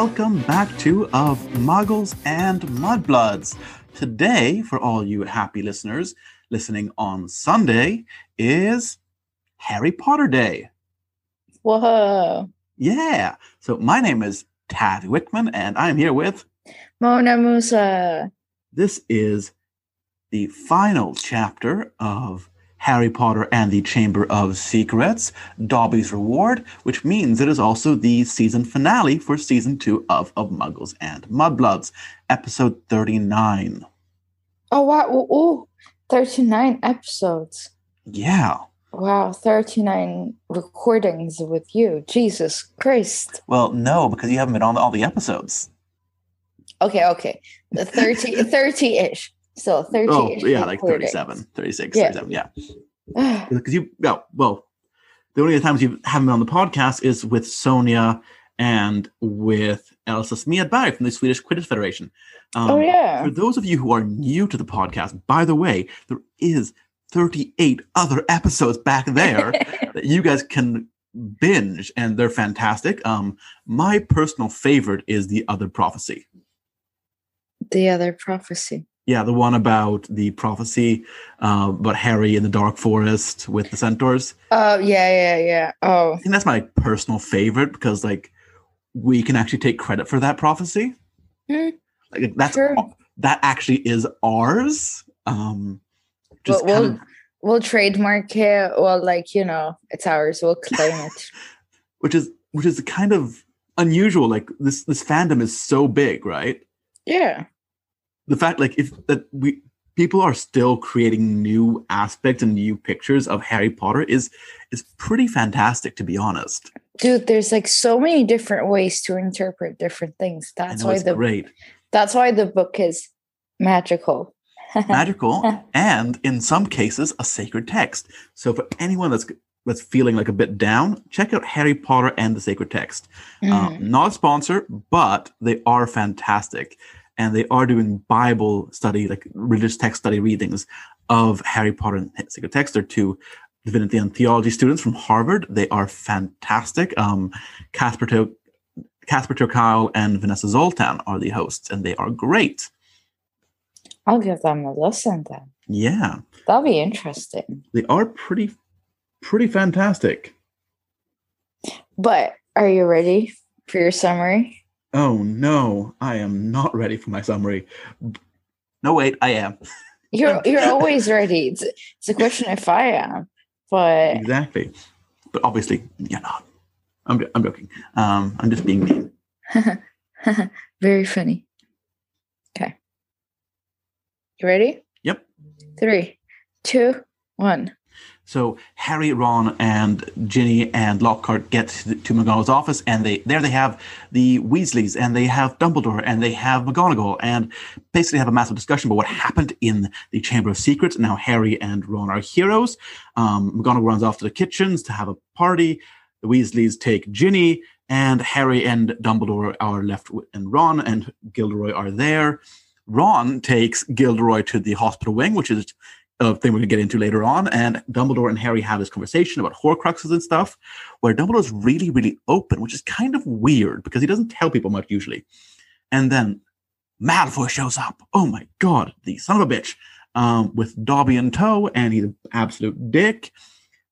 Welcome back to Of Muggles and Mudbloods. Today, for all you happy listeners listening on Sunday, is Harry Potter Day. Whoa. Yeah. So my name is Tad Wickman, and I'm here with Mona Musa. this is the final chapter of Harry Potter and the Chamber of Secrets, Dobby's Reward, which means it is also the season finale for season two of Of Muggles and Mudbloods, episode 39. Oh, wow. Ooh, ooh, 39 episodes. Yeah. Wow, 39 recordings with you. Jesus Christ. Well, no, because you haven't been on all the episodes. Okay, okay. The 30 30-ish. So 30 Oh, yeah, like 37, 36, Yeah. 37, yeah. because you yeah well the only times you haven't been on the podcast is with sonia and with elsa smiadberg from the swedish quidditch federation um, oh, yeah. for those of you who are new to the podcast by the way there is 38 other episodes back there that you guys can binge and they're fantastic um my personal favorite is the other prophecy the other prophecy. Yeah the one about the prophecy uh, about harry in the dark forest with the centaurs Oh, yeah, yeah, yeah. Oh, I think that's my personal favorite because like we can actually take credit for that prophecy. Hmm. Like that's Sure. that actually is ours. Um just we'll, of, we'll trademark it. Well, like, you know, it's ours. We'll claim it. which is which is kind of unusual. Like this this fandom is so big, right? Yeah. The fact like if that we people are still creating new aspects and new pictures of Harry Potter is is pretty fantastic to be honest. Dude, there's like so many different ways to interpret different things. That's why the great. that's why the book is magical. magical and in some cases a sacred text so for anyone that's that's feeling like a bit down check out harry potter and the sacred text Mm. um, not a sponsor but they are fantastic and they are doing bible study like religious text study readings of harry potter and sacred text they're two divinity and theology students from harvard they are fantastic um casper to casper ter Kuile and vanessa zoltan are the hosts and they are great I'll give them a listen then. yeah That'll be interesting. they are pretty pretty fantastic But are you ready for your summary? Oh no i am not ready for my summary no wait i am You're you're always ready. It's, it's a question if I am. But exactly but obviously you're not i'm, I'm joking um i'm just being mean very funny. Okay. You ready? Yep. Three, two, one. So harry ron and ginny and lockhart get to, mcgonagall's office and they there they have the weasleys and they have dumbledore and they have mcgonagall and basically have a massive discussion about what happened in the chamber of secrets. And how harry and ron are heroes. Um, mcgonagall runs off to the kitchens to have a party. The weasleys take ginny and harry and dumbledore are left with, and ron and gilderoy are there. Ron takes gilderoy to the hospital wing which is thing we're going to get into later on. And Dumbledore and Harry have this conversation about Horcruxes and stuff, where Dumbledore's really, really open, which is kind of weird because he doesn't tell people much usually. And then Malfoy shows up. Oh my god, the son of a bitch, um, with Dobby in tow, and he's an absolute dick.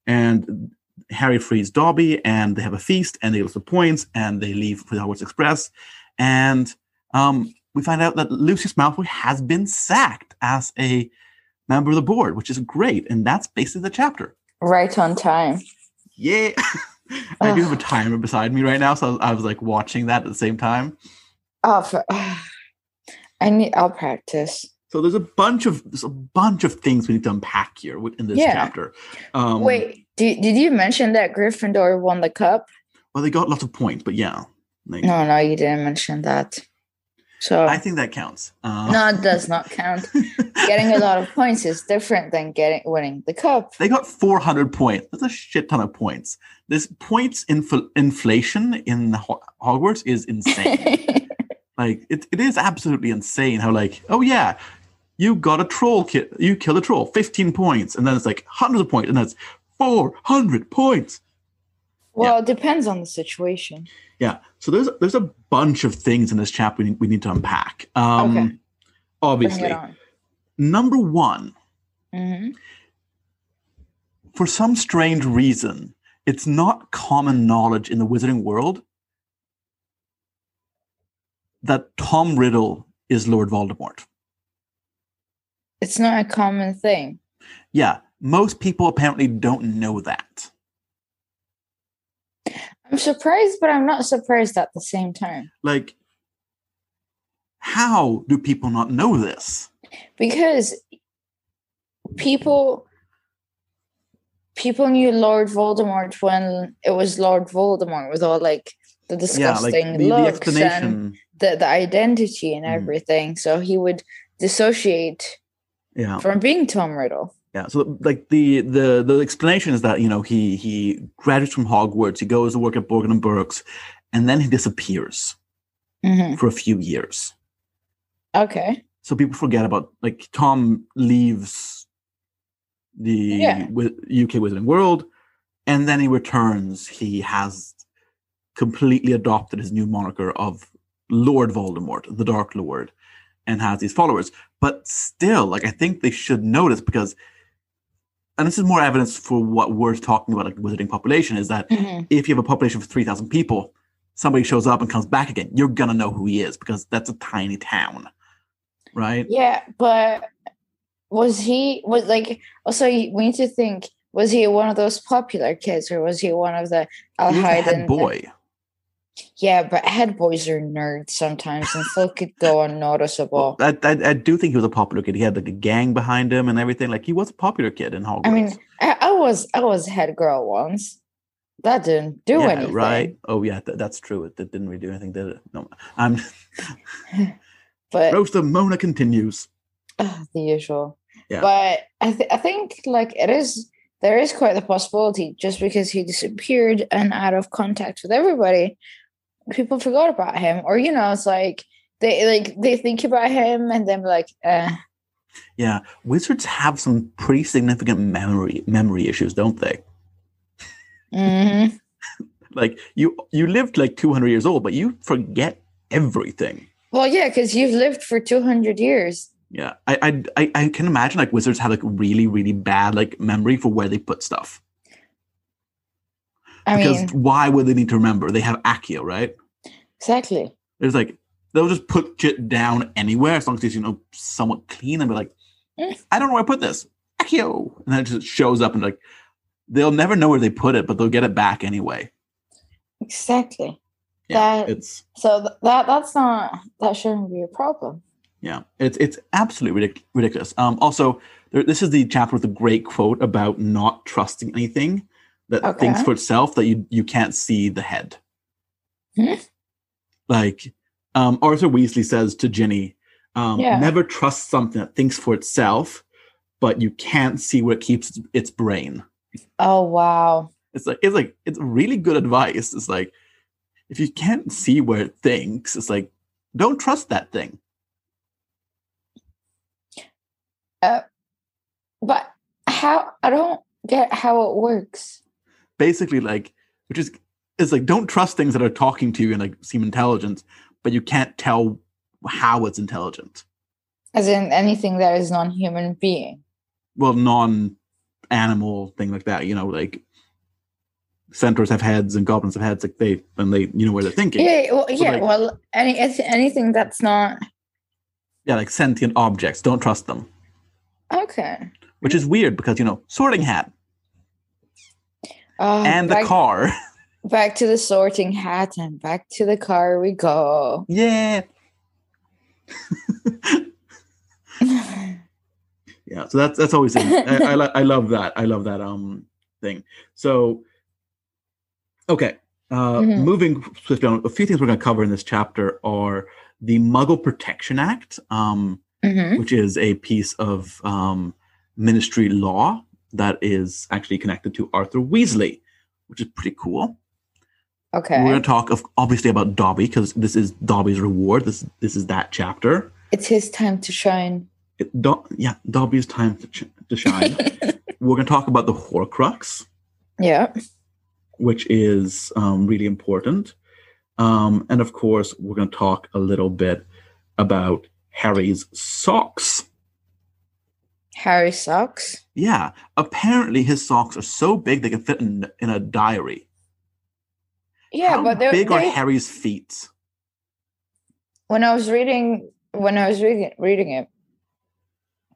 And Harry frees Dobby, and they have a feast, and they lose of points, and they leave for the Hogwarts Express. And um, we find out that Lucius Malfoy has been sacked as a member of the board, which is great. And that's basically the chapter. Right on time. Yeah. I do have a timer beside me right now. So I was like watching that at the same time. Oh, for, I need. I'll practice. So there's a bunch of there's a bunch of things we need to unpack here in this Yeah. chapter. Um, Wait, did, did you mention that Gryffindor won the cup? Well, they got lots of points, but yeah, like, No, no, you didn't mention that. So I think that counts. Uh, no, it does not count. Getting a lot of points is different than getting winning the cup. They got 400 points. That's a shit ton of points. This points infl- inflation in Ho- Hogwarts is insane. like it, it is absolutely insane how like oh yeah you got a troll kit you killed a troll 15 points and then it's like hundreds of points and that's 400 points Well, it depends on the situation. Yeah. So there's there's a bunch of things in this chapter we need, we need to unpack. Um, Okay. Obviously, on. number one, hmm for some strange reason, it's not common knowledge in the wizarding world that Tom Riddle is Lord Voldemort. It's not a common thing. Yeah, most people apparently don't know that. I'm surprised, but I'm not surprised at the same time Like, how do people not know this? because people people knew Lord Voldemort when it was Lord Voldemort with all like the Yeah, like disgusting the, the looks and the, the identity and Mm. everything. So he would dissociate Yeah. from being Tom Riddle. Yeah, so like the the the explanation is that you know he he graduates from Hogwarts, he goes to work at Borgin and Burkes, and then he disappears hmm for a few years. Okay. So people forget about like Tom leaves the Yeah. UK Wizarding World, and then he returns. He has completely adopted his new moniker of Lord Voldemort, the Dark Lord, and has these followers. But still, like I think they should notice because, and this is more evidence for what we're talking about, like wizarding population, is that Mhm. if you have a population of three thousand people, somebody shows up and comes back again, you're gonna know who he is because that's a tiny town, right? Yeah, but was he was like also we need to think was he one of those popular kids or was he one of the I'll He the hide head in the- boy. Yeah, but head boys are nerds sometimes and still could go unnoticeable. I, I, I do think he was a popular kid. He had like a gang behind him and everything. Like he was a popular kid in Hogwarts. I mean, I, I was I was head girl once. That didn't do yeah, anything. right? Oh yeah, th- that's true. It, it didn't really do anything, did it? No, I'm. But Roast of Mona continues. uh, the usual. Yeah. But I th- I think like it is there is quite the possibility just because he disappeared and out of contact with everybody, people forgot about him. Or you know, it's like they like they think about him and then like, uh, Yeah, wizards have some pretty significant memory memory issues, don't they? mhm. Like you you lived like 200 years old, but you forget everything. well, yeah, because you've lived for two hundred years. Yeah, I I I can imagine like wizards have like really really bad like memory for where they put stuff. I because mean, why would they need to remember? They have Accio, right? exactly. It's like they'll just put shit down anywhere as long as it's you know somewhat clean and be like, Mm. I don't know where I put this. Accio, and then it just shows up and like they'll never know where they put it, but they'll get it back anyway. Exactly. Yeah, That- it's So th- that that's not that shouldn't be a problem. yeah, it's it's absolutely ridic- ridiculous. Um, also, there, this is the chapter with a great quote about not trusting anything that Okay. thinks for itself that you you can't see the head. Hmm. Like, um, Arthur Weasley says to Ginny, um, Yeah. "Never trust something that thinks for itself, but you can't see where it keeps its brain." Oh wow. It's like it's like it's really good advice. It's like if you can't see where it thinks, it's like don't trust that thing. But how I don't get how it works. Basically like which is it's like don't trust things that are talking to you and like seem intelligent but you can't tell how it's intelligent As in anything that is non-human being. well non animal thing like that you know like centaurs have heads and goblins have heads like they and they you know where they're thinking Yeah, well, yeah. like- well, any anything that's not yeah like sentient objects don't trust them okay. which is weird because you know sorting hat Uh, and the car back to the sorting hat and back to the car we go. yeah yeah so that's that's always I, I, I love that i love that um thing so okay uh Mhm. moving swiftly on a few things we're going to cover in this chapter are the muggle protection act um Mhm. which is a piece of um ministry law that is actually connected to arthur weasley which is pretty cool Okay. we're going to talk of obviously about dobby because this is dobby's reward this this is that chapter it's his time to shine. it, Do- yeah dobby's time to, ch- to shine we're going to talk about the horcrux Yeah. which is um, really important. Um, and of course, we're going to talk a little bit about Harry's socks. Harry socks. Yeah, apparently his socks are so big they can fit in, in a diary. Yeah, How but they're, big are they- Harry's feet? when I was reading when I was reading reading it,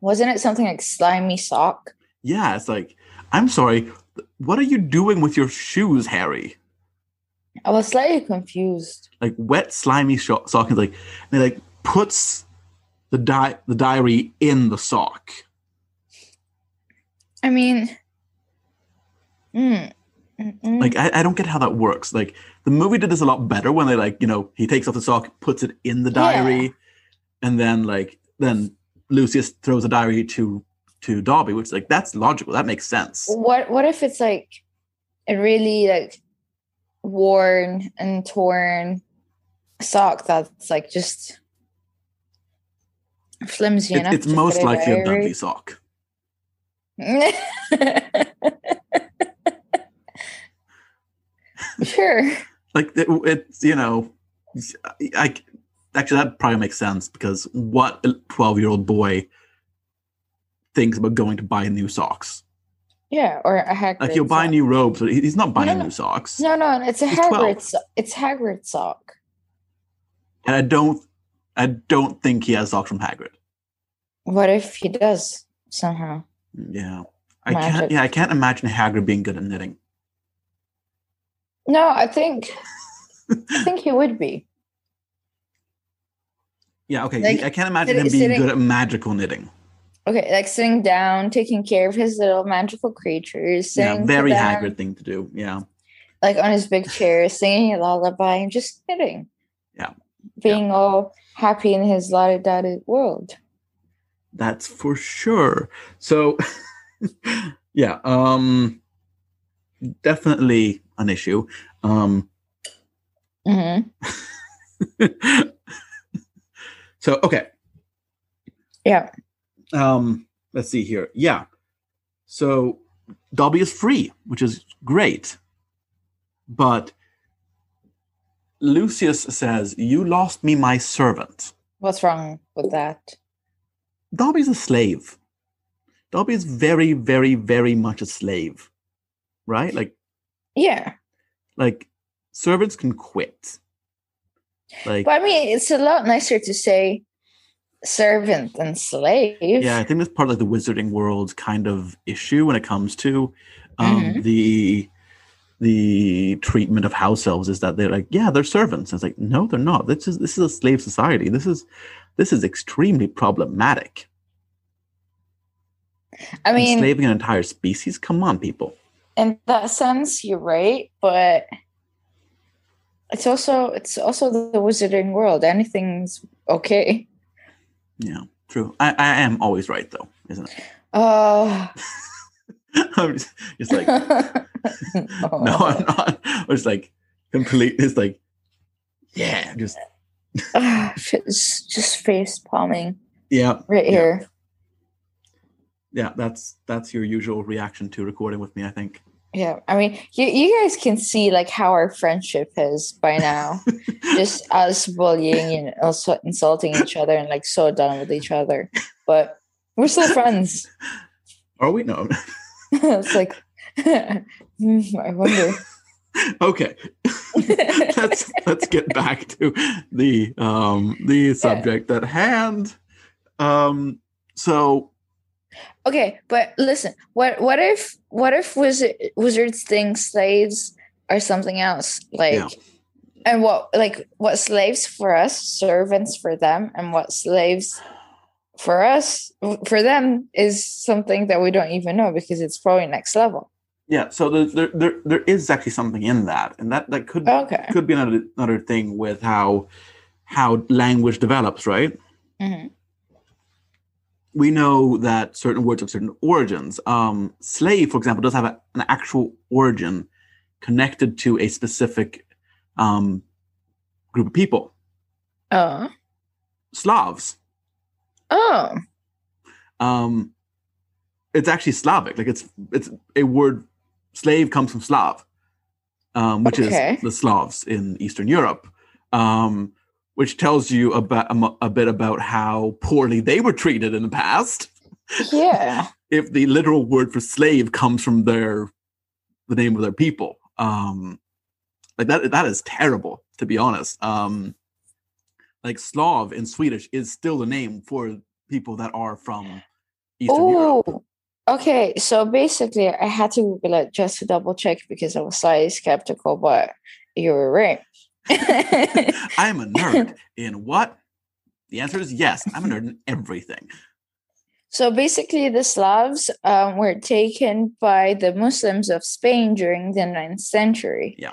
wasn't it something like slimy sock? Yeah, it's like, I'm sorry, what are you doing with your shoes, Harry? I was slightly confused. Like wet, slimy sho- sock. And like, and he like puts the di- the diary in the sock. I mean, mm. Like, I, I don't get how that works. Like, the movie did this a lot better when they like, you know, he takes off the sock, puts it in the diary, Yeah. and then like, then Lucius throws the diary to to Dobby, which like that's logical. That makes sense. what what if it's like a really like worn and torn sock that's like just flimsy It- enough? it's most likely a? Dudley sock. sure. like it, it's you know i actually that probably makes sense because what a 12 year old boy thinks about going to buy new socks Yeah, or a Hagrid. like he'll buy sock. new robes but he's not buying No, no. new socks No, no, it's a He's Hagrid. So- it's Hagrid sock. and i don't i don't think he has socks from hagrid What if he does somehow? Yeah i can't yeah i can't imagine hagrid being good at knitting No, I think I think he would be. yeah okay Like, i can't imagine him being sitting- good at magical knitting Okay, like sitting down, taking care of his little magical creatures, yeah very hagrid thing to do yeah like on his big chair, singing a lullaby and just knitting. Yeah. Being all happy in his la da world. That's for sure. So yeah, um definitely an issue. Um hmm so okay. Yeah. Um let's see here. Yeah. So Dobby is free, which is great. But Lucius says, "You lost me my servant." What's wrong with that? Dobby's a slave. Dobby is very, very, very much a slave, right? Like, Yeah. like servants can quit. Like, But I mean, it's a lot nicer to say servant than slave. yeah, I think that's part of like the wizarding world's kind of issue when it comes to um, Mhm. the the treatment of house elves is that they're like, yeah, they're servants. And it's like, no, they're not. This is this is a slave society. This is this is extremely problematic. I mean, Enslaving an entire species. Come on, people. in that sense, you're right, but it's also it's also the wizarding world. Anything's okay. Yeah, true. I, I am always right though, isn't it? Uh, I'm just, just like, no, I'm not. I'm just like complete. It's like, yeah, just Ah, just just face palming yeah, right Yeah. here. yeah. That's that's your usual reaction to recording with me. I think. Yeah, I mean, you you guys can see like how our friendship is by now. just us bullying and also insulting each other and like so done with each other, but we're still friends. Are we? No. it's like I wonder. okay. let's let's get back to the um the subject at hand. Um. So Okay, but listen, what what if what if wizard, wizards think slaves are something else? Like Yeah. and what like what slaves for us, servants for them, and what slaves for us for them is something that we don't even know because it's probably next level. Yeah. So there there there, there is actually something in that, and that that could Okay. could be another another thing with how how language develops, right? Mhm. We know that certain words have certain origins. Um, slave, for example, does have a, an actual origin connected to a specific um, group of people. Oh. Slavs. Oh. Um, it's actually Slavic. Like it's it's a word. Slave comes from Slav. um, which Okay. is the Slavs in Eastern Europe, um, which tells you about a, a bit about how poorly they were treated in the past. Yeah. If the literal word for slave comes from their the name of their people, um, like that that is terrible to be honest. Um, like Slav in Swedish is still the name for people that are from Eastern Europe. Okay. So basically, I had to Google it just to double check because I was slightly skeptical, but you were right. I'm a nerd in what? The answer is yes. I'm a nerd in everything. so basically, the Slavs um, were taken by the Muslims of Spain during the 9th century. Yeah.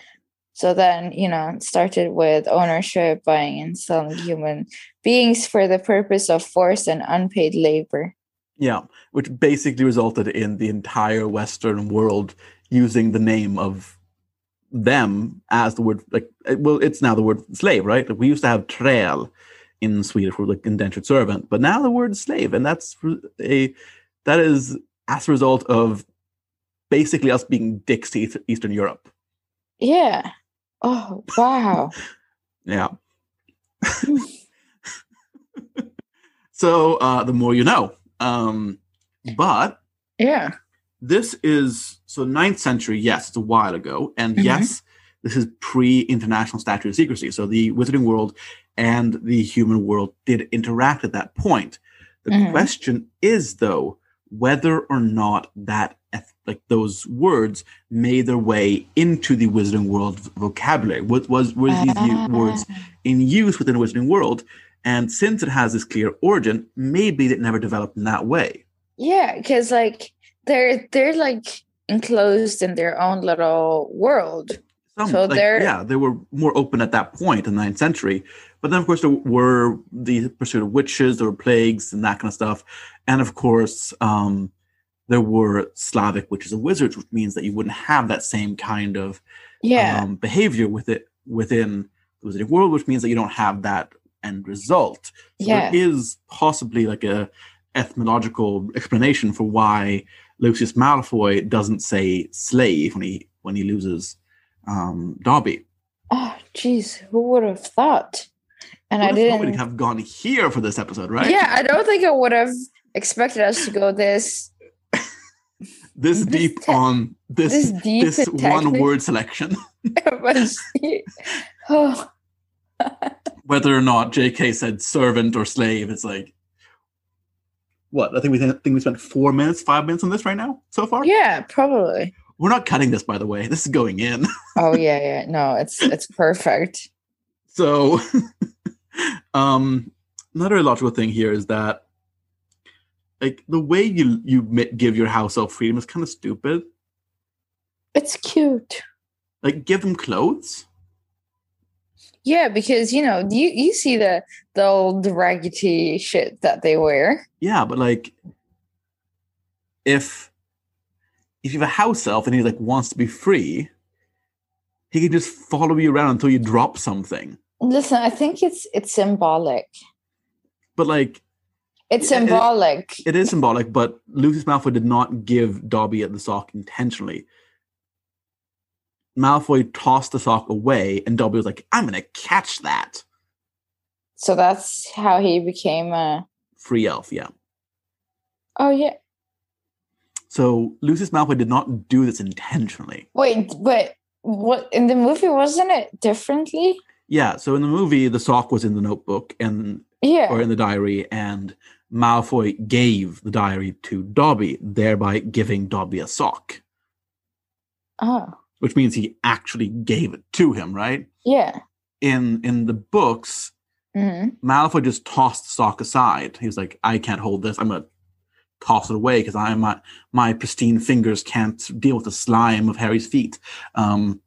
So then, you know, started with ownership, buying and selling human beings for the purpose of forced and unpaid labor. Yeah, which basically resulted in the entire Western world using the name of them as the word like well, it's now the word slave, right? Like we used to have träl in Swedish for like indentured servant, but now the word slave, and that's a that is as a result of basically us being dicks to Eastern Europe. Yeah. Oh, wow. Yeah. so uh, the more you know. Um, but yeah. this is so ninth century. Yes, it's a while ago, and Mhm. yes, this is pre-international statute of secrecy. So the wizarding world and the human world did interact at that point. The Mhm. question is, though, whether or not that like those words made their way into the wizarding world vocabulary. What was were these u- words Ah. in use within the wizarding world? And since it has this clear origin, maybe it never developed in that way. Yeah, because like they're they're like enclosed in their own little world. Some, So like, they're- yeah, they were more open at that point in the ninth century. But then, of course, there were the pursuit of witches, there were plagues, and that kind of stuff. And of course, um, there were Slavic witches and wizards, which means that you wouldn't have that same kind of Yeah. um, behavior with it within the wizarding world, which means that you don't have that end result. So Yeah. there is possibly like a etymological explanation for why Lucius Malfoy doesn't say slave when he when he loses um, Dobby. oh, jeez, who would have thought? And I didn't. we'd have gone here for this episode, right? Yeah, I don't think I would have expected us to go this This This deep te- on this this this, deep and one word selection. Oh, Whether or not J.K. said servant or slave, it's like what? I think we think we spent four minutes, five minutes on this right now so far. yeah, probably. We're not cutting this, by the way. This is going in. Oh yeah, yeah. No, it's it's perfect. So, um, another logical thing here is that, like, the way you you give your house elf freedom is kind of stupid. It's cute. Like, give them clothes. Yeah, because you know, you you see the the old raggedy shit that they wear. Yeah, but like, if if you have a house elf and he like wants to be free, he can just follow you around until you drop something. Listen, I think it's it's symbolic. But like, It's Yeah, it- symbolic. it is symbolic. But Lucius Malfoy did not give Dobby at the sock intentionally. Malfoy tossed the sock away, and Dobby was like, "I'm gonna catch that." so that's how he became a. Free elf, yeah. Oh yeah. So Lucius Malfoy did not do this intentionally. Wait, but what in the movie wasn't it differently? Yeah. So in the movie, the sock was in the notebook and Yeah. or in the diary, and Malfoy gave the diary to Dobby, thereby giving Dobby a sock, oh, which means he actually gave it to him, right? yeah. In in the books, hmm Malfoy just tossed the sock aside. He was like, "I can't hold this. I'm gonna toss it away because I my my pristine fingers can't deal with the slime of Harry's feet." Um,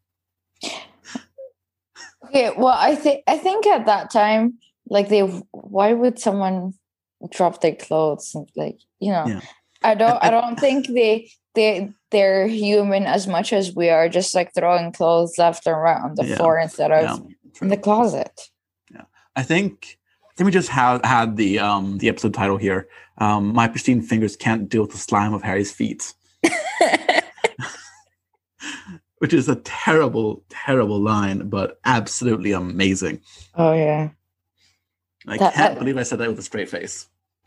Okay. Well, I think I think at that time, like they, why would someone drop their clothes? and, Like you know, Yeah. I don't. I don't think they they they're human as much as we are. Just like throwing clothes left and right on the Yeah. floor instead of yeah, in the closet. I think I think we just had had the um the episode title here. Um, my pristine fingers can't deal with the slime of Harry's feet, which is a terrible, terrible line, but absolutely amazing. Oh yeah. I That- can't that- believe I said that with a straight face.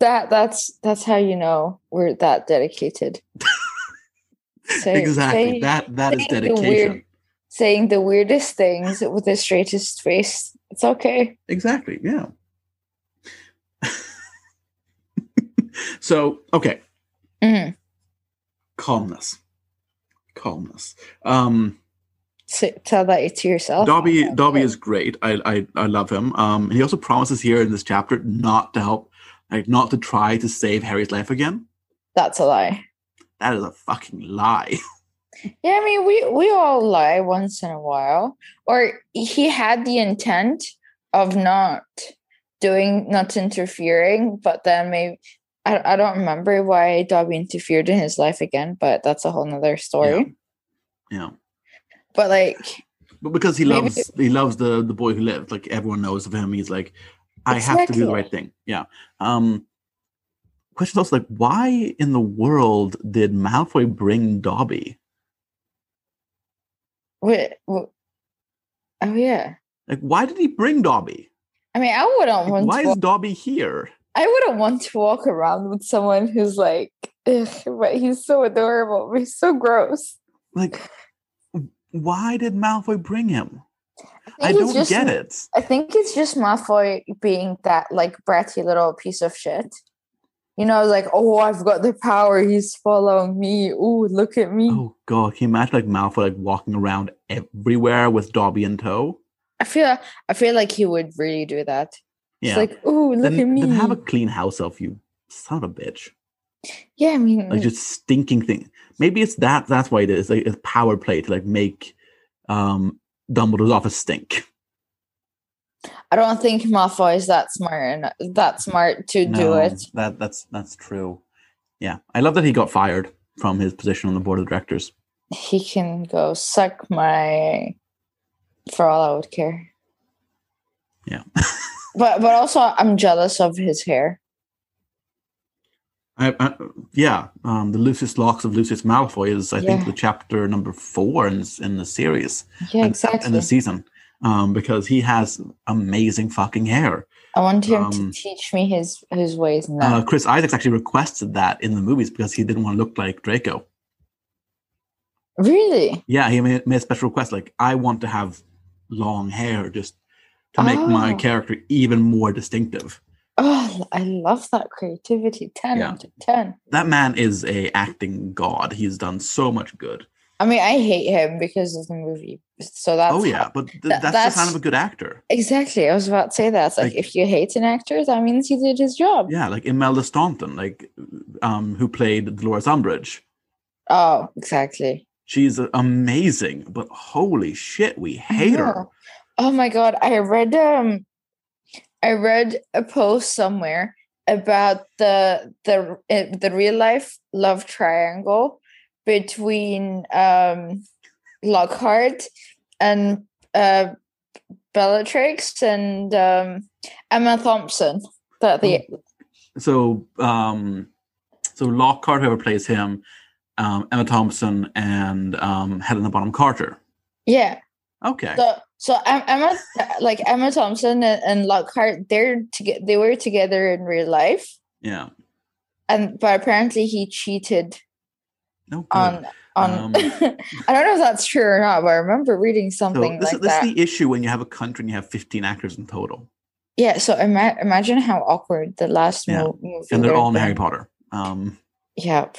that that's that's how you know we're that dedicated. Say- exactly. say- that that is saying the dedication. weird- saying the weirdest things with the straightest face. It's okay. Exactly. Yeah. so okay, Mhm. calmness, calmness. Um, So, tell that to yourself. Dobby Dobby is great. I, I I love him. Um, he also promises here in this chapter not to help, like not to try to save Harry's life again. That's a lie. That is a fucking lie. Yeah, I mean, we we all lie once in a while. Or he had the intent of not doing, not interfering, but then maybe I, I don't remember why Dobby interfered in his life again, but that's a whole nother story. yeah, But like, but because he Maybe- loves he loves the the boy who lived. Like everyone knows of him. He's like, I have to do the right thing. Yeah. Um. Question also like, why in the world did Malfoy bring Dobby? wait, oh yeah. Like, why did he bring Dobby? I mean, I wouldn't Like, want why is Dobby here? I wouldn't want to walk around with someone who's like, but he's so adorable, but he's so gross. Like, why did Malfoy bring him? I think don't just- get it. I think it's just Malfoy being that like bratty little piece of shit. You know, like, oh, I've got the power. He's following me. Oh, look at me. Oh god, can you imagine like Malfoy like walking around everywhere with Dobby in tow? I feel, I feel like he would really do that. Yeah. It's like, oh, look then, at me. then have a clean house elf, you son of a bitch. yeah, I mean, Like just stinking thing. Maybe it's that that's why it is. Like a power play to like make um Dumbledore's office stink. I don't think Malfoy is that smart and that smart to do it. That that's that's true. Yeah. I love that he got fired from his position on the board of directors. He can go suck my. For all I would care. Yeah. But but also I'm jealous of his hair. I, I, yeah, um, the Lucius Locks of Lucius Malfoy is, I think, the chapter number four in, in the series, Yeah, in- exactly. in the season, um, because he has amazing fucking hair. I want him um, to teach me his his ways now. Uh, Chris Isaacs actually requested that in the movies because he didn't want to look like Draco. really? Yeah, he made, made a special request, like, I want to have long hair just to make my Oh. character even more distinctive. Oh, I love that creativity. Ten Yeah. out of ten. That man is a acting god. He's done so much good. I mean, I hate him because of the movie. So that's oh, how- yeah, but th- that- that's, the sign of a good actor. exactly. I was about to say that. It's like, Like- if you hate an actor, that means he did his job. Yeah, like Imelda Staunton, like um, who played Dolores Umbridge. Oh, exactly. She's amazing, but holy shit, we hate her. Oh my god, I read um I read a post somewhere about the the uh, the real life love triangle between um Lockhart and uh Bellatrix and um Emma Thompson. That the So, um, so Lockhart, whoever plays him, um, Emma Thompson, and um, Helena Bonham Carter. yeah. Okay. So so Emma like Emma Thompson and, Lockhart they're to they were together in real life. yeah. and but apparently he cheated No good. on on Um, I don't know if that's true or not, but I remember reading so something this, like this that. is the issue when you have a country and you have 15 actors in total, yeah, so ima- imagine how awkward the last Yeah, mo- movie and they're all in have Harry. Potter. Um, Yep.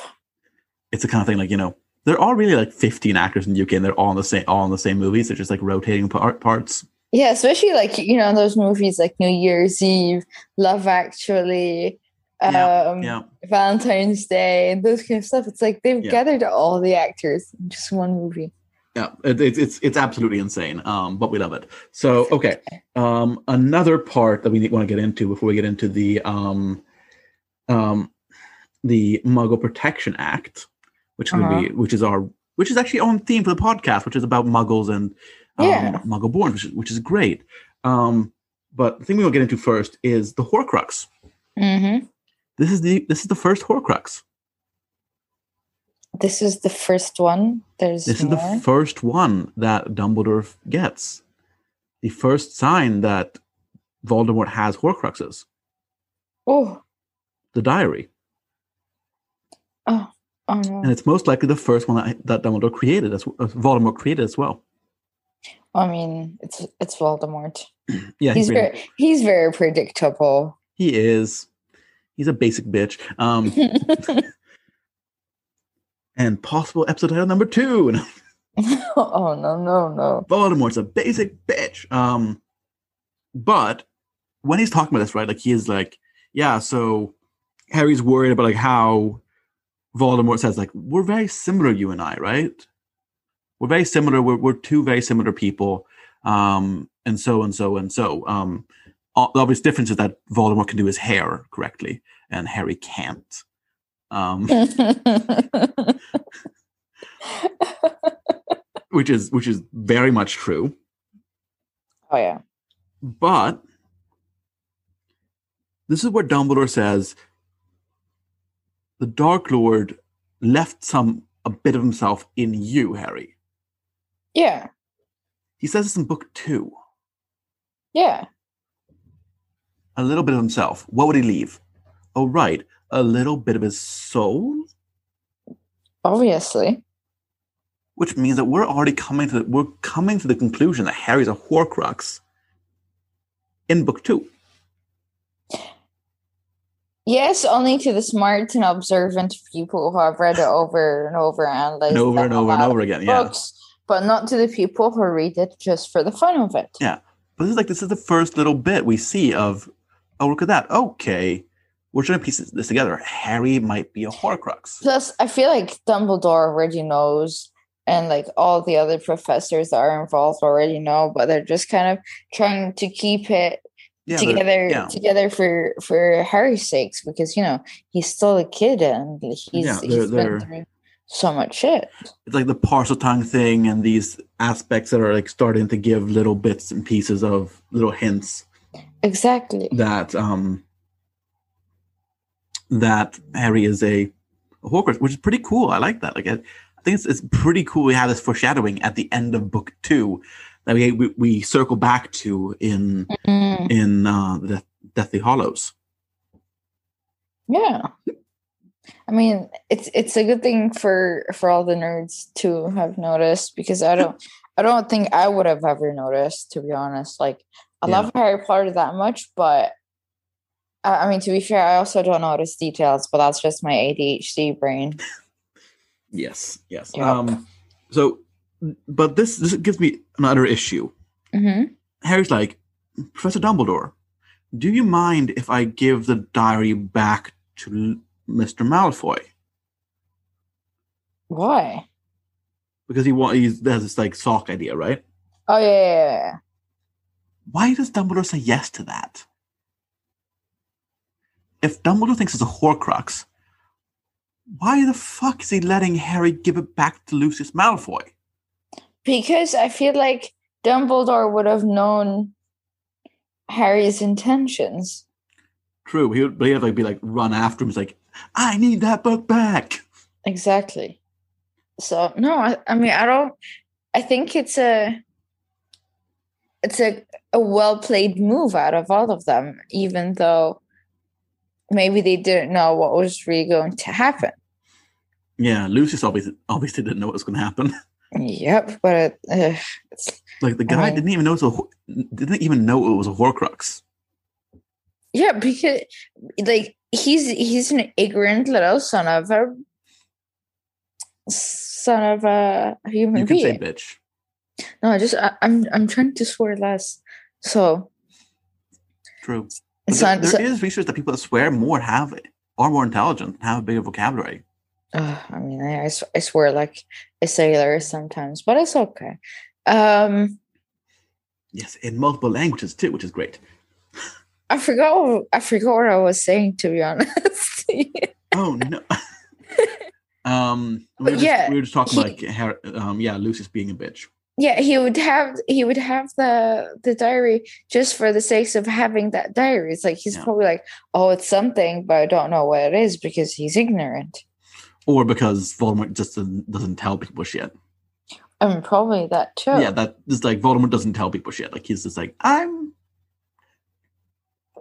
it's the kind of thing like you know there are really like 15 actors in the UK and they're all in the same all in the same movies. They're just like rotating part, parts. Yeah, especially like you know those movies like New Year's Eve, Love Actually, um, Yeah, Valentine's Day, and those kind of stuff. It's like they've Yeah. gathered all the actors in just one movie. yeah. It, it's it's it's absolutely insane. Um, but we love it. So okay, um, another part that we want to get into before we get into the um, um, the Muggle Protection Act, which is Uh-huh. be which is our which is actually on theme for the podcast, which is about Muggles and um, Yeah. Muggle born, which is which is great. Um, but the thing we will get into first is the Horcrux. Mm-hmm. This is the this is the first Horcrux. This is the first one. There's This more. is the first one that Dumbledore gets. The first sign that Voldemort has Horcruxes. oh, The diary. oh, oh no. And it's most likely the first one that, that Dumbledore created, as uh, Voldemort created as well. I mean, it's it's Voldemort. Yeah, He's really- very he's very predictable. he is. He's a basic bitch. Um, and possible episode title number two. oh no no no. Voldemort's a basic bitch. Um, but when he's talking about this, right, like he is like, yeah, so Harry's worried about like how Voldemort says, like, we're very similar, you and I, right? We're very similar. We're, we're two very similar people. Um, and so and so and so. Um, the obvious difference is that Voldemort can do his hair correctly, and Harry can't. Um, which is which is very much true. oh yeah. But this is where Dumbledore says the Dark Lord left some a bit of himself in you, Harry. Yeah. He says this in book two. Yeah. A little bit of himself. What would he leave? Oh, right. A little bit of his soul? Obviously. Which means that we're already coming to the, we're coming to the conclusion that Harry's a Horcrux in book two. Yes, only to the smart and observant people who have read it over and over and And over and over and over again. Yeah. books, but not to the people who read it just for the fun of it. Yeah. But this is like this is the first little bit we see of, oh look at that. Okay, we're trying to piece this together. Harry might be a Horcrux. Plus, I feel like Dumbledore already knows, and like all the other professors that are involved already know, but they're just kind of trying to keep it Yeah, together yeah. together for for Harry's sakes because you know he's still a kid and he's Yeah, they're- he's they're- been through so much shit. it's like the Parseltongue thing and these aspects that are like starting to give little bits and pieces of little hints Exactly. that um that Harry is a, a Horcrux, which is pretty cool. I like that. Like I, I think it's it's pretty cool. We have this foreshadowing at the end of book two that we we, we circle back to in Mm, in uh, the Deathly Hallows. yeah. I mean, it's it's a good thing for for all the nerds to have noticed because I don't I don't think I would have ever noticed to be honest. Like I Yeah. love Harry Potter that much, but I, I mean to be fair, I also don't notice details, but that's just my ADHD brain. Yes, yes. Yep. Um, so, but this this gives me another issue. hmm Harry's like, Professor Dumbledore, do you mind if I give the diary back to Mr. Malfoy? Why? Because he wa- he's has this like sock idea, right? Oh yeah, yeah, yeah, yeah. Why does Dumbledore say yes to that? If Dumbledore thinks it's a Horcrux, why the fuck is he letting Harry give it back to Lucius Malfoy? Because I feel like Dumbledore would have known Harry's intentions. True, he would, but he'd have like be like run after him. He's like, I need that book back. Exactly. So no, I, I mean I don't I think it's a it's a, a well played move out of all of them, even though maybe they didn't know what was really going to happen. Yeah, Lucius obviously obviously didn't know what was going to happen. Yep, but uh, Like the guy mean- didn't even know it was a didn't even know it was a Horcrux. yeah because like he's he's an ignorant little son of a son of a human You can say being. bitch. No, I just I, I'm I'm trying to swear less. So True. It's there, there so- is research that people that swear more have it are more intelligent, have a bigger vocabulary. Uh, I mean, I swear like a sailor sometimes, but it's okay. Um, Yes, in multiple languages too, which is great. I forgot. what- I forgot what I was saying. To be honest, Oh no. um, we were, just, yeah, we were just talking he- about like, um, yeah, Lucius being a bitch. yeah, he would have he would have the the diary just for the sakes of having that diary. It's like he's Yeah. probably like, oh, it's something, but I don't know what it is because he's ignorant. Or because Voldemort just doesn't, doesn't tell people shit. I mean, probably that too. Yeah, that is like Voldemort doesn't tell people shit. Like he's just like, I'm,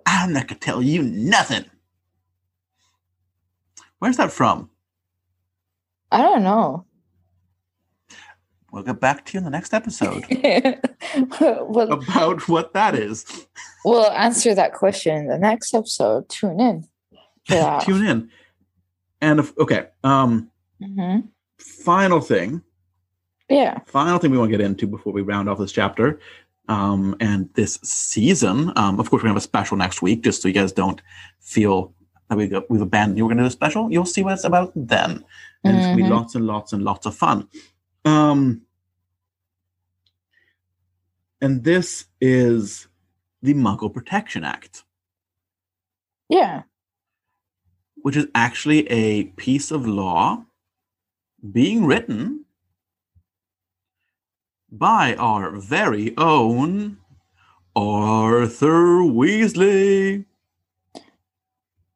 I'm not gonna tell you nothing. Where's that from? I don't know. We'll get back to you in the next episode we'll, about what that is. we'll answer that question in the next episode. Tune in. that. Tune in. And if, okay, um, hmm final thing, Yeah. final thing we want to get into before we round off this chapter um, and this season. Um, of course, we're have a special next week, just so you guys don't feel that we got, we've abandoned you. We're gonna do a special. You'll see what it's about then, and it's gonna be Mhm. lots and lots and lots of fun. Um, and this is the Muggle Protection Act, Yeah. Which is actually a piece of law being written by our very own Arthur Weasley.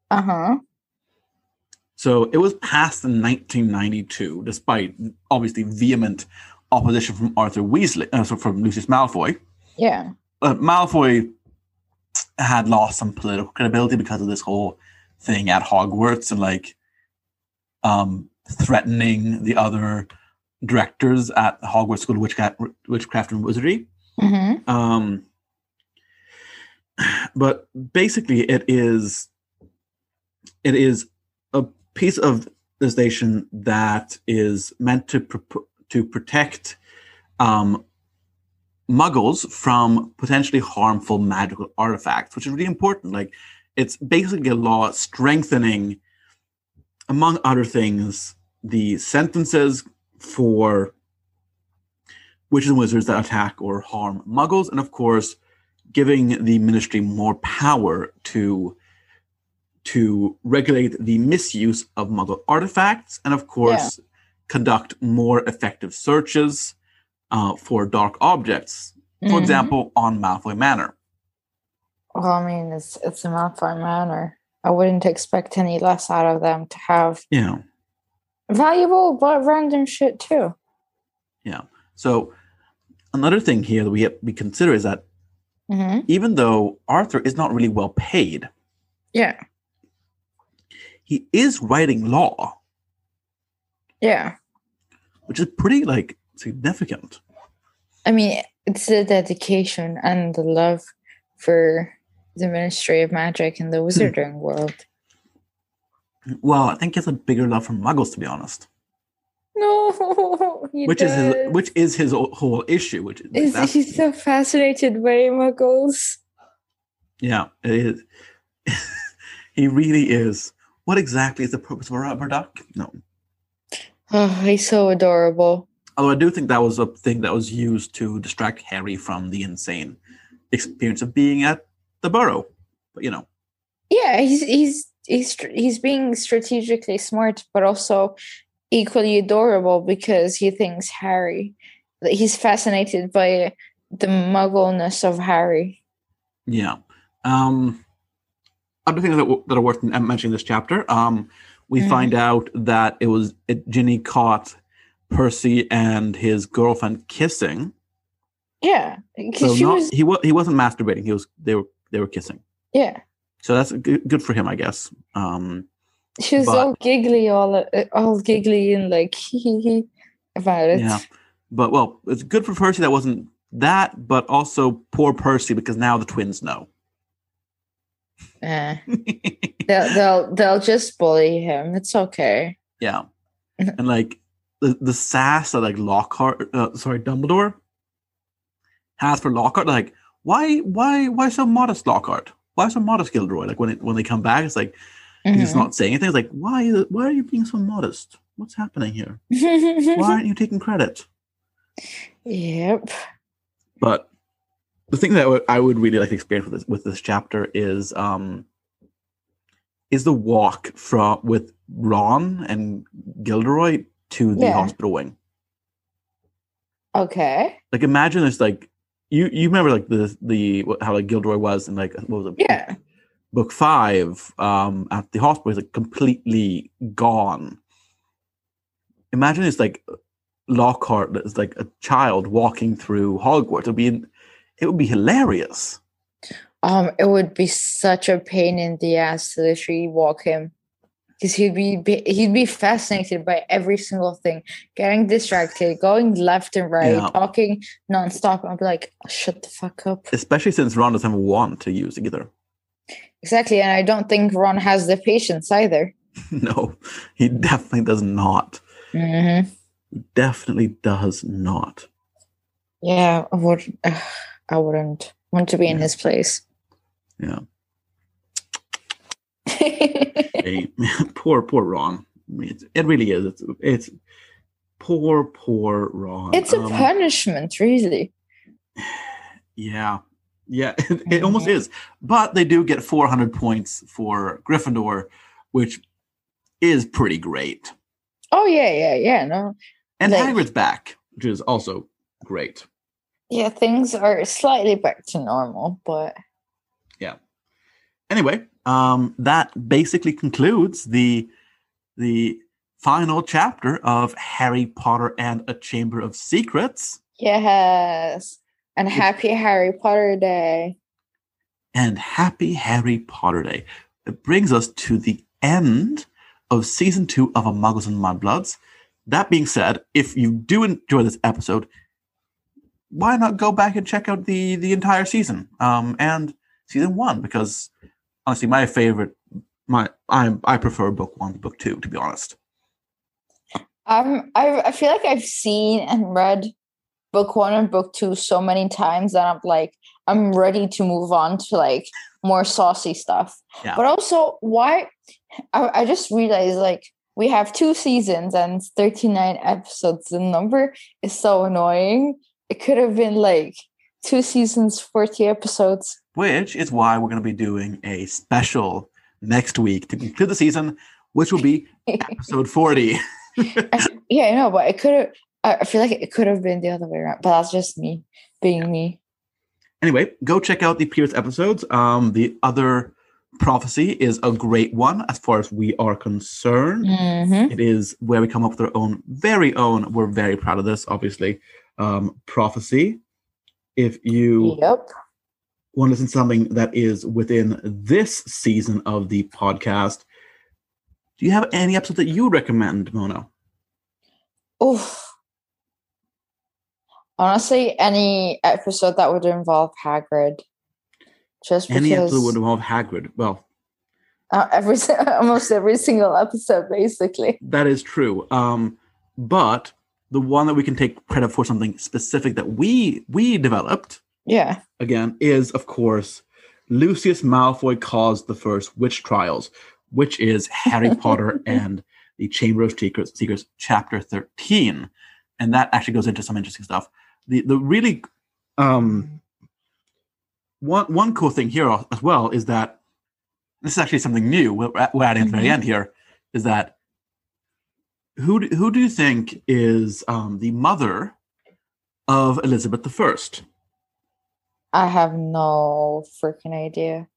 Uh huh. So it was passed in 1992, despite obviously vehement opposition from Arthur Weasley, uh, so from Lucius Malfoy. Yeah. Uh, Malfoy had lost some political credibility because of this whole thing at Hogwarts and like um, threatening the other directors at Hogwarts School of Witchcraft, Witchcraft and Wizardry. hmm Um, but basically, it is it is a piece of legislation that is meant to pro- to protect um, Muggles from potentially harmful magical artifacts, which is really important. Like, it's basically a law strengthening, among other things, the sentences for witches and wizards that attack or harm muggles, and of course, giving the ministry more power to to regulate the misuse of muggle artifacts, and of course, conduct more effective searches uh, for dark objects. For Mhm. example, on Malfoy Manor. Well, I mean, it's it's a Malfoy Manor. I wouldn't expect any less out of them to have You know, valuable but random shit too. Yeah. So another thing here that we we consider is that hmm even though Arthur is not really well paid, Yeah. he is writing law, Yeah. which is pretty like significant. I mean, it's the dedication and the love for the Ministry of Magic and the hmm. Wizarding world. Well, I think he has a bigger love for Muggles, to be honest. No, which is his, which is his whole issue. Which is that's- he's so fascinated by muggles? yeah, it is. he really is. What exactly is the purpose of a rubber duck? No. Oh, he's so adorable. Although I do think that was a thing that was used to distract Harry from the insane experience of being at the Burrow. But you know, Yeah, he's he's he's he's being strategically smart, but also equally adorable because he thinks Harry. that He's fascinated by the muggleness of Harry. yeah. Um, other things that, w- that are worth mentioning in this chapter. Um, we Mhm. find out that it was it, Ginny caught Percy and his girlfriend kissing. Yeah, So not, was. he was he wasn't masturbating. He was they were they were kissing. Yeah, So that's good, good for him, I guess. Um, she was but- all giggly, all all giggly and like hee hee hee about it. yeah, but well, it's good for Percy that wasn't that, but also poor Percy because now the twins know. Eh, they'll they'll they'll just bully him. It's okay. yeah, and like the the sass that like Lockhart, uh, sorry, Dumbledore has for Lockhart, like why why why so modest Lockhart? Why so modest Gilderoy? Like when it, when they come back, it's like he's Mhm. not saying anything. It's like why is it- why are you being so modest? What's happening here? Why aren't you taking credit? yep. But the thing that I would- I would really like to experience with this with this chapter is um is the walk from with Ron and Gilderoy to the Yeah. hospital wing. Okay. Like imagine it's like you you remember like the the how like Gilderoy was in like what was it Yeah. book five um at the hospital is like completely gone imagine it's like Lockhart is like a child walking through Hogwarts. It'd be it would be hilarious. Um, it would be such a pain in the ass to literally walk him because he'd be, be he'd be fascinated by every single thing, getting distracted, going left and right, Yeah. talking nonstop. I'd be like, shut the fuck up. Especially since Ron doesn't a to use either. Exactly, and I don't think Ron has the patience either. no, he definitely does not. hmm He definitely does not. Yeah, I would. I wouldn't want to be in Yeah. his place. Yeah. Hey, poor, poor Ron. It, it really is. It's, it's poor, poor Ron. it's a Um, punishment, really. Yeah. Yeah, it, it almost is. But they do get 400 points for Gryffindor, which is pretty great. Oh yeah, yeah, yeah. No, And Like- Hagrid's back, which is also great. yeah, things are slightly back to normal, but yeah. Anyway, um, that basically concludes the the final chapter of Harry Potter and a Chamber of Secrets. yes. And happy Harry Potter Day. and happy Harry Potter Day. It brings us to the end of season two of A Muggles and Mudbloods. That being said, if you do enjoy this episode, why not go back and check out the the entire season um, and season one? Because honestly, my favorite, my I I prefer book one to book two. To be honest, Um, I I feel like I've seen and read book one and book two so many times that I'm like I'm ready to move on to like more saucy stuff. Yeah. But also, why? I, I just realized like we have two seasons and 39 episodes. The number is so annoying. It could have been like two seasons, 40 episodes. Which is why we're going to be doing a special next week to conclude the season, which will be episode forty. yeah, I know, but it could have. I I feel like it could have been the other way around, but that's just me being me. anyway, go check out the previous episodes. Um, the other prophecy is a great one as far as we are concerned. Mm-hmm. It is where we come up with our own, very own. We're very proud of this, obviously. Um, prophecy. If you Yep. Want to listen to something that is within this season of the podcast, do you have any episode that you recommend, Mono? Oof. Honestly, any episode that would involve Hagrid, just because Any episode would involve Hagrid. Well, uh, every almost every single episode, basically. That is true. Um, but the one that we can take credit for something specific that we we developed Yeah. again is of course Lucius Malfoy caused the first witch trials, which is Harry Potter and the Chamber of Secrets, Secrets chapter 13. And that actually goes into some interesting stuff. The the really um one one cool thing here as well is that this is actually something new. We're, we're adding at the very Mhm. end here. Is that who do, who do you think is um, the mother of Elizabeth the First? I have no freaking idea.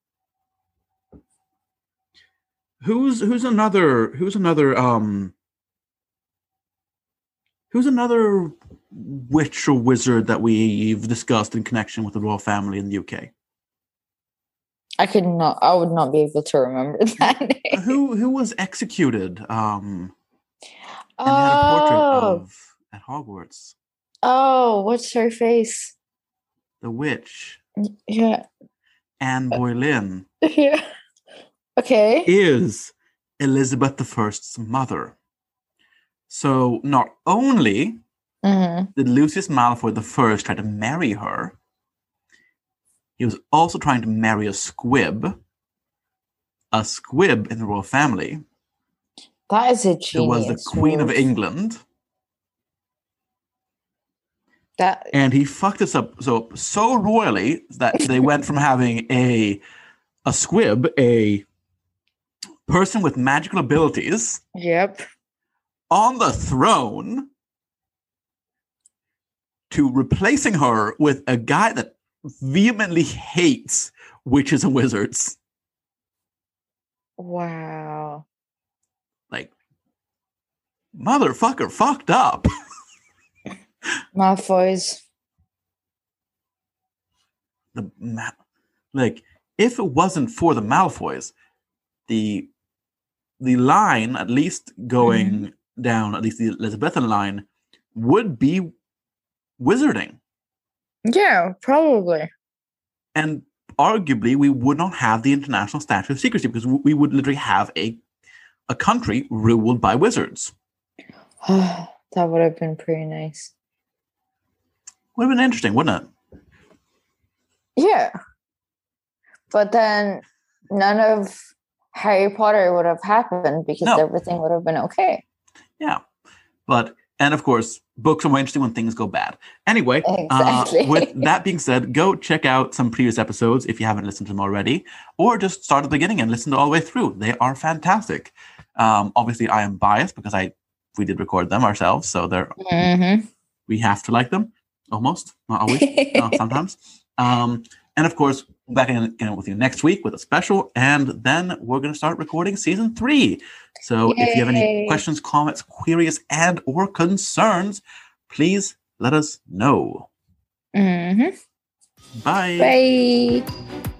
Who's who's another who's another um who's another witch or wizard that we've discussed in connection with the royal family in the UK? I could not. I would not be able to remember that name. who who was executed um and had a portrait Oh, of at Hogwarts? oh, what's her face? The witch Yeah, Anne Boleyn yeah. Okay. is Elizabeth I's mother. So not only hmm did Lucius Malfoy the First try to marry her, he was also trying to marry a squib. A squib in the royal family, That is a who genius. was the Queen of. England, That and he fucked this up so so royally that they went from having a a squib, a person with magical abilities, yep. on the throne to replacing her with a guy that vehemently hates witches and wizards. Wow. Like, motherfucker fucked up. Malfoy's. The ma- like if it wasn't for the Malfoys, the the line, at least going mm-hmm. down, at least the Elizabethan line, would be wizarding. Yeah, probably. And arguably, we would not have the international statute of secrecy because we we would literally have a a country ruled by wizards. that would have been pretty nice. Would have been interesting, wouldn't it? Yeah. But then none of Harry Potter would have happened because No. everything would have been okay. Yeah. But and of course, books are more interesting when things go bad. Anyway, Exactly. uh, with that being said, go check out some previous episodes if you haven't listened to them already, or just start at the beginning and listen to all the way through. They are fantastic. Um, obviously, I am biased because I we did record them ourselves, so they're Mm-hmm. we have to like them almost, not always, uh, sometimes. Um, and of course, back in again with you next week with a special, and then we're going to start recording season three. So if you have any questions, comments, queries, and or concerns, please let us know. mm-hmm. Bye. Bye.